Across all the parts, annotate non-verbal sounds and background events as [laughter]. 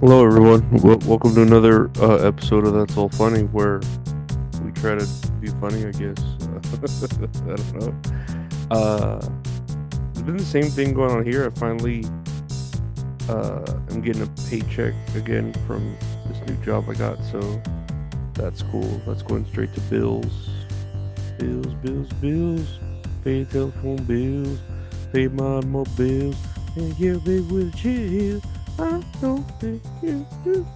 Hello, everyone. W- welcome to another uh, episode of That's All Funny, where we try to be funny. I guess [laughs] I don't know. Uh, it's been the same thing going on here. I finally uh, am getting a paycheck again from this new job I got, so that's cool. That's going straight to bills, bills, bills, bills. Pay telephone bills, pay my more bills, and give me with chill. I don't think you do.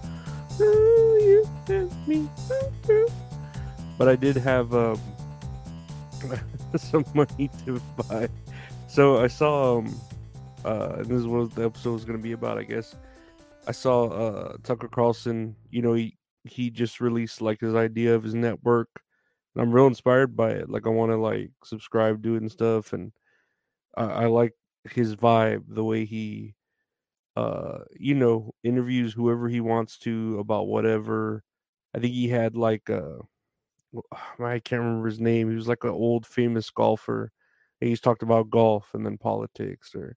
Oh, you me. But I did have um, [laughs] some money to buy. So I saw um, uh, this is what the episode was going to be about, I guess. I saw uh, Tucker Carlson. You know, he he just released like his idea of his network. And I'm real inspired by it. Like I want to like subscribe to it and stuff, and I, I like his vibe, the way he uh you know interviews whoever he wants to about whatever. I think he had like uh [sighs] i can't remember his name he was like an old famous golfer he's talked about golf and then politics or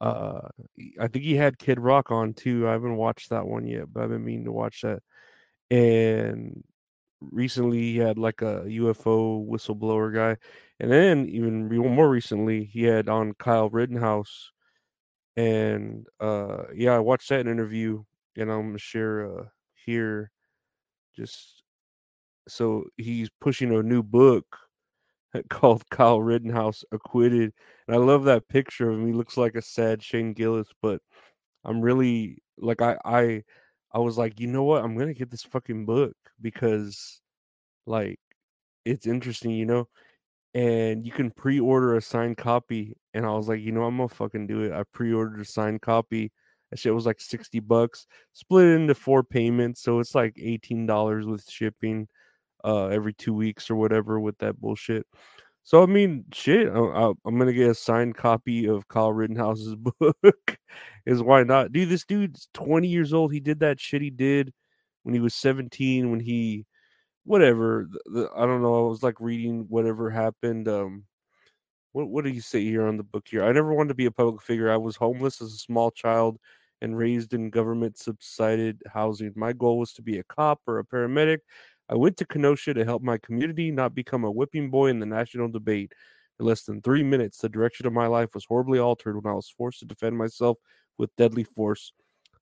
uh i think he had kid rock on too i haven't watched that one yet but i've been meaning to watch that and recently he had like a ufo whistleblower guy and then even more recently he had on kyle rittenhouse and uh yeah i watched that interview and i'm gonna share uh here just so he's pushing a new book [laughs] called kyle rittenhouse acquitted and i love that picture of him he looks like a sad shane gillis but i'm really like i i i was like you know what? I'm gonna get this fucking book because like it's interesting you know and you can pre-order a signed copy. And I was like, you know, I'm gonna fucking do it. I pre-ordered a signed copy. That shit was like 60 bucks, split it into four payments, so it's like $18 with shipping uh every two weeks or whatever with that bullshit. So I mean, shit, I, am gonna get a signed copy of Kyle Rittenhouse's [laughs] book. Is why not, dude? This dude's 20 years old. He did that shit he did when he was 17. When he whatever. The, the, I don't know. I was like reading whatever happened. Um, what what do you say here on the book here? I never wanted to be a public figure. I was homeless as a small child and raised in government subsidized housing. My goal was to be a cop or a paramedic. I went to Kenosha to help my community, not become a whipping boy in the national debate. In less than three minutes, the direction of my life was horribly altered when I was forced to defend myself with deadly force.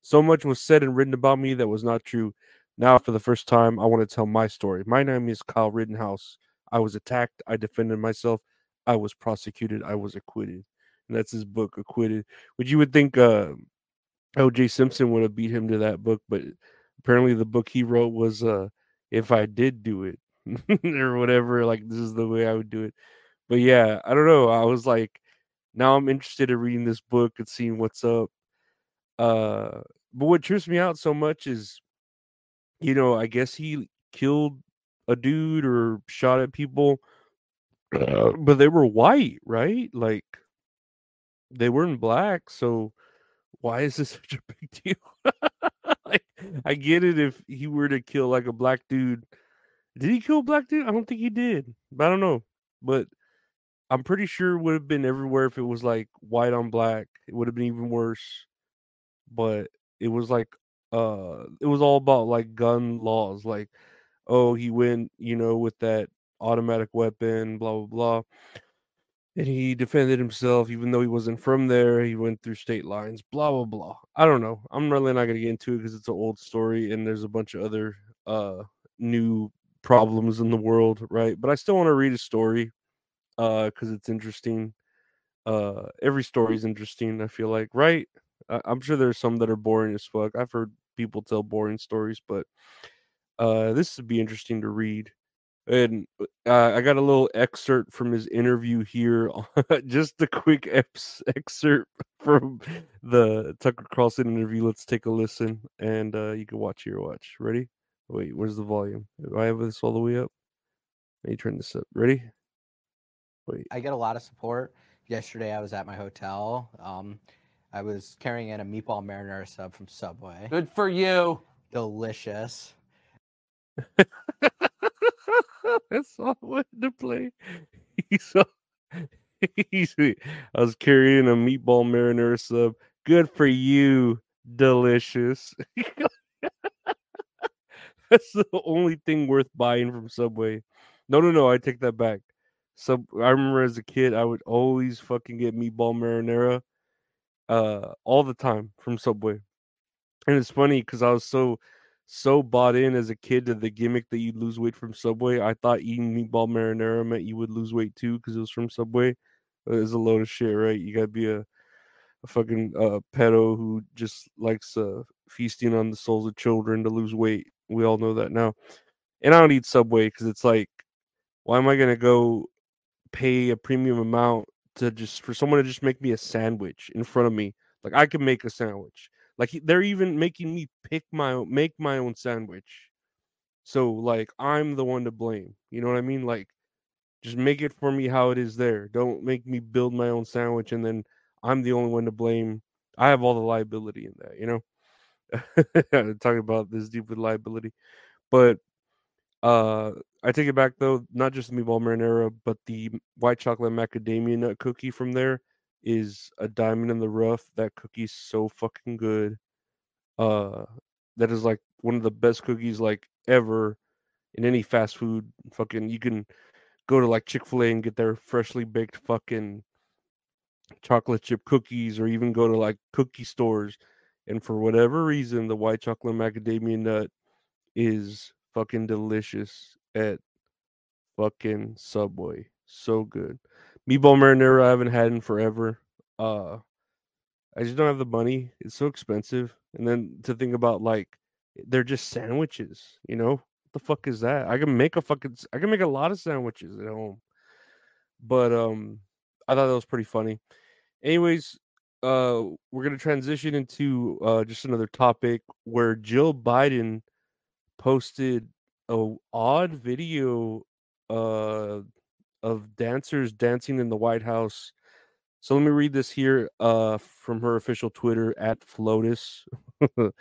So much was said and written about me that was not true. Now, for the first time, I want to tell my story. My name is Kyle Rittenhouse. I was attacked. I defended myself. I was prosecuted. I was acquitted. And that's his book, Acquitted. Which you would think uh, O.J. Simpson would have beat him to that book, but apparently the book he wrote was uh, If I Did Do It [laughs] or whatever. Like, this is the way I would do it. But yeah, I don't know. I was like, now I'm interested in reading this book and seeing what's up. Uh, but what trips me out so much is you know, I guess he killed a dude or shot at people, uh, but they were white, right? Like they weren't black. So why is this [laughs] such a big deal? like, I get it if he were to kill like a black dude. Did he kill a black dude? I don't think he did, but I don't know. But I'm pretty sure it would have been everywhere if it was like white on black. It would have been even worse. But it was like uh it was all about like gun laws like oh he went you know with that automatic weapon blah blah blah. And he defended himself even though he wasn't from there he went through state lines blah blah blah. I don't know. I'm really not going to get into it because it's an old story and there's a bunch of other uh new problems in the world right? But i still want to read a story uh because it's interesting. Uh every story is interesting i feel like right? I- i'm sure there's some that are boring as fuck. I've heard people tell boring stories, but uh, this would be interesting to read. And uh, I got a little excerpt from his interview here, [laughs] just a quick excerpt from the Tucker Carlson interview. Let's take a listen, and uh, you can watch your watch. Ready? Wait, where's the volume? Do I have this all the way up? Let me turn this up. Ready? Wait. I get a lot of support. Yesterday, I was at my hotel. Um, I was carrying in a meatball marinara sub from Subway. Good for you. Delicious. [laughs] That's all I wanted to play. [laughs] He's so [laughs] he's, I was carrying a meatball marinara sub. Good for you. delicious. That's the only thing worth buying from Subway. No, no, no. I take that back. Sub. I remember as a kid, I would always fucking get meatball marinara, uh, all the time from Subway. And it's funny because I was so, so bought in as a kid to the gimmick that you'd lose weight from Subway. I thought eating meatball marinara meant you would lose weight too because it was from Subway. It's a load of shit, right? You gotta be a, a fucking uh, pedo who just likes uh, feasting on the souls of children to lose weight. We all know that now. And I don't eat Subway because it's like, why am I gonna go pay a premium amount to just for someone to just make me a sandwich in front of me? Like I can make a sandwich. Like they're even making me pick my own, make my own sandwich. So like I'm the one to blame. You know what I mean? Like just make it for me how it is there. Don't make me build my own sandwich and then I'm the only one to blame. I have all the liability in that, you know. [laughs] Talking about this deep with liability, but uh, I take it back though. Not just the meatball marinara, but the white chocolate macadamia nut cookie from there is a diamond in the rough. That cookie's so fucking good. Uh, that is like one of the best cookies like ever in any fast food. Fucking, you can go to like Chick Fil A and get their freshly baked fucking chocolate chip cookies, or even go to like cookie stores. And for whatever reason, the white chocolate macadamia nut is fucking delicious at fucking Subway. So good. Meatball marinara I haven't had in forever. Uh I just don't have the money. It's so expensive. And then to think about like they're just sandwiches, you know? What the fuck is that? I can make a fucking I can make a lot of sandwiches at home. But um I thought that was pretty funny. Anyways, uh we're gonna transition into uh just another topic where Jill Biden posted a odd video uh of dancers dancing in the White House. So let me read this here uh from her official Twitter at Flotus. [laughs]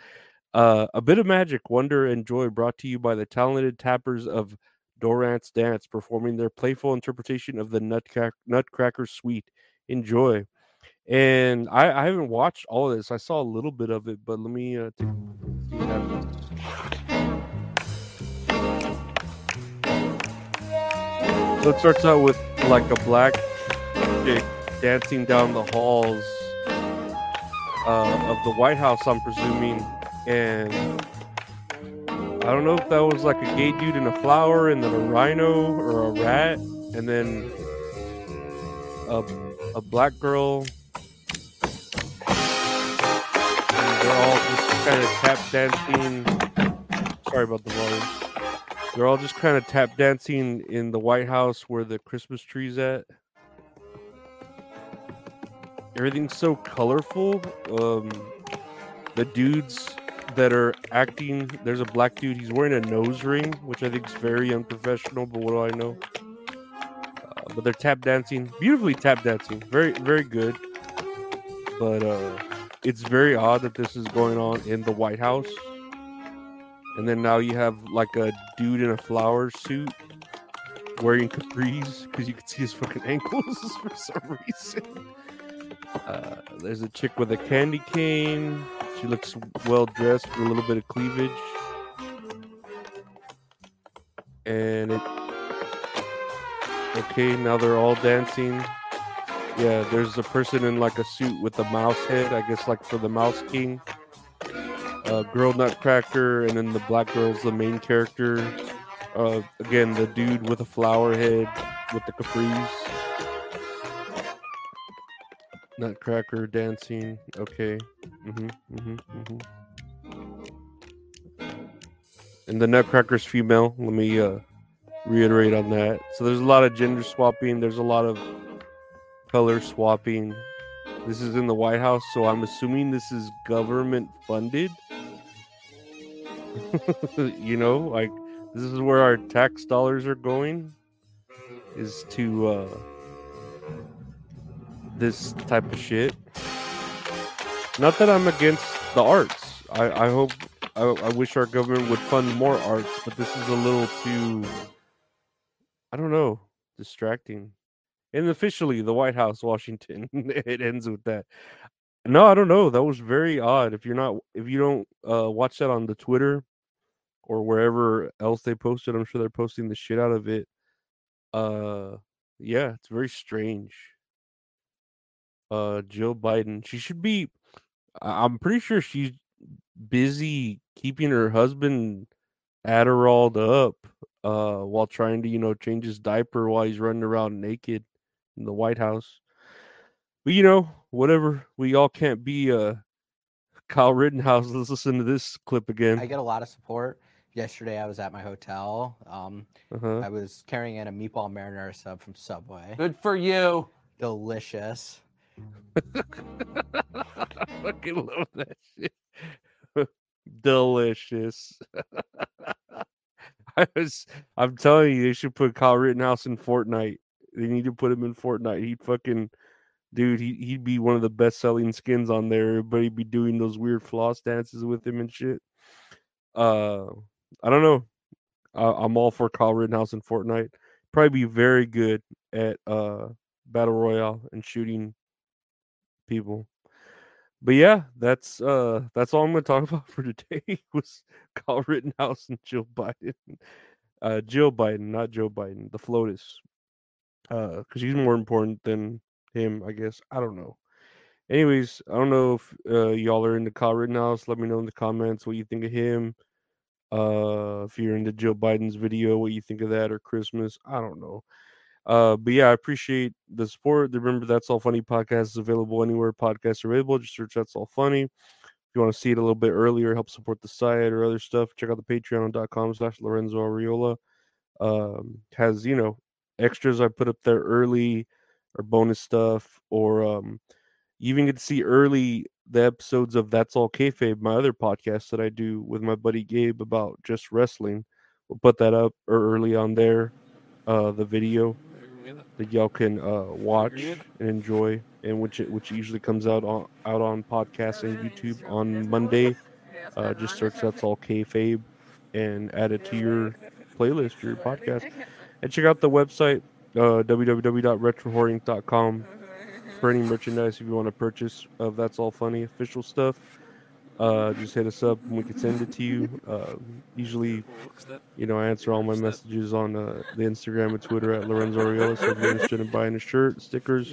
uh, a bit of magic, wonder, and joy brought to you by the talented tappers of Dorrance Dance performing their playful interpretation of the Nutcrack- Nutcracker Suite. Enjoy. And I, I haven't watched all of this. I saw a little bit of it, but let me uh, take, it starts out with like a black chick dancing down the halls uh, of the White House, I'm presuming. And I don't know if that was like a gay dude in a flower and then a rhino or a rat and then a, a black girl. And they're all just kind of tap dancing. Sorry about the volume. They're all just kind of tap dancing in the White House where the Christmas tree's at. Everything's so colorful. Um, the dudes that are acting, there's a black dude. He's wearing a nose ring, which I think is very unprofessional. But what do I know? Uh, but they're tap dancing, beautifully tap dancing, very very good. But uh, it's very odd that this is going on in the White House and then now you have like a dude in a flower suit wearing capris because you can see his fucking [laughs] ankles [laughs] for some reason. Uh, there's a chick with a candy cane. She looks well dressed with a little bit of cleavage. And it. Okay, now they're all dancing. Yeah, there's a person in like a suit with a mouse head, I guess, like for the Mouse King uh, Girl Nutcracker, and then the black girl's the main character. Uh, again, the dude with a flower head with the capris. Nutcracker dancing. Okay. Mm-hmm, mm-hmm, mm-hmm. And the Nutcracker's female. Let me uh, reiterate on that. So there's a lot of gender swapping. There's a lot of color swapping. This is in the White House, so I'm assuming this is government funded. [laughs] you know, like this is where our tax dollars are going is to uh this type of shit. Not that I'm against the arts. I, I hope I, I wish our government would fund more arts, but this is a little too I don't know, distracting. And officially the White House, Washington. [laughs] it ends with that. No, I don't know. That was very odd. If you're not, if you don't uh, watch that on the Twitter or wherever else they posted, I'm sure they're posting the shit out of it. Uh, yeah, it's very strange. Uh, Jill Biden, she should be. I'm pretty sure she's busy keeping her husband Adderalled up uh, while trying to, you know, change his diaper while he's running around naked in the White House. But you know, whatever. We all can't be uh Kyle Rittenhouse. Let's listen to this clip again. I get a lot of support. Yesterday, I was at my hotel. Um, uh-huh. I was carrying in a meatball marinara sub from Subway. Good for you. Delicious. I [laughs] fucking love that shit. [laughs] Delicious. [laughs] I was I'm telling you, they should put Kyle Rittenhouse in Fortnite. They need to put him in Fortnite. He'd fucking dude, he he'd be one of the best selling skins on there. Everybody'd be doing those weird floss dances with him and shit. Uh I don't know. I, am all for Kyle Rittenhouse in Fortnite. Probably be very good at uh battle royale and shooting people but yeah, that's uh that's all I'm gonna talk [laughs] about for today [laughs] was Kyle Rittenhouse and Jill Biden. Uh Jill Biden, not Joe Biden, the FLOTUS. Uh because she's more important than him, I guess. I don't know. Anyways, I don't know if uh, y'all are into Kyle Rittenhouse. Let me know in the comments what you think of him. Uh if you're into Joe Biden's video, what you think of that or Christmas. I don't know. Uh, but yeah, I appreciate the support. Remember, that's all funny podcast is available anywhere podcasts are available. Just search that's all funny. If you want to see it a little bit earlier, help support the site or other stuff, check out the patreon.com slash Lorenzo Ariola. Um, has, you know, extras I put up there early or bonus stuff, or um, you even get to see early the episodes of That's All Kayfabe, my other podcast that I do with my buddy Gabe about just wrestling. We'll put that up early on there, uh, the video that y'all can uh, watch and enjoy, and which it, which usually comes out on out on podcasts and YouTube on Monday. [laughs] Uh, just search that's all kayfabe and add it to your [laughs] playlist, your podcast, and check out the website uh, www.retrohorror.com for any merchandise if you want to purchase of that's all funny official stuff uh, just hit us up and we can send it to you. Uh, usually, you know, I answer all my messages on uh, the Instagram and Twitter at Lorenzo Ariola. So if you're interested in buying a shirt, stickers,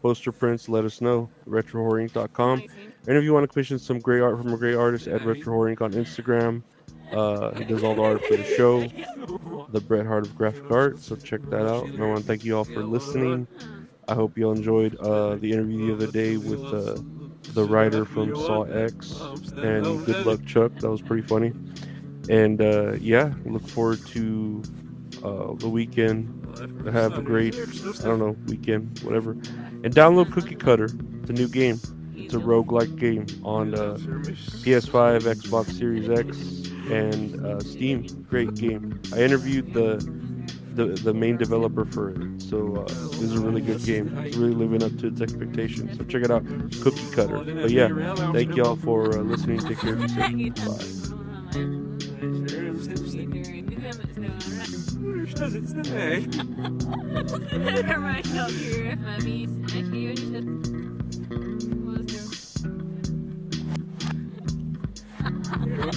poster prints, let us know. RetroHorrorInc.com. And if you want to commission some great art from a great artist, at RetroHorrorInc on Instagram. Uh, he does all the art for the show, the Bret Hart of graphic art. So check that out. And I want to thank you all for listening. I hope you all enjoyed uh, the interview the other day with uh, the writer from Saw X, and good luck, Chuck. That was pretty funny. And uh, yeah, look forward to uh, the weekend. Have a great, I don't know, weekend, whatever. And download Cookie Cutter. It's a new game. It's a roguelike game on uh, PS5, Xbox Series X, and uh, Steam. Great game. I interviewed the the, the main developer for it. So uh, this is a really good game. It's really living up to its expectations. So check it out, Cookie Cutter. But yeah, thank y'all for uh, listening. Take care. Bye.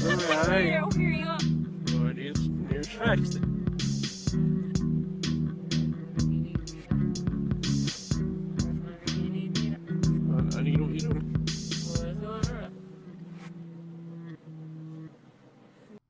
All right. I'll you up. Here's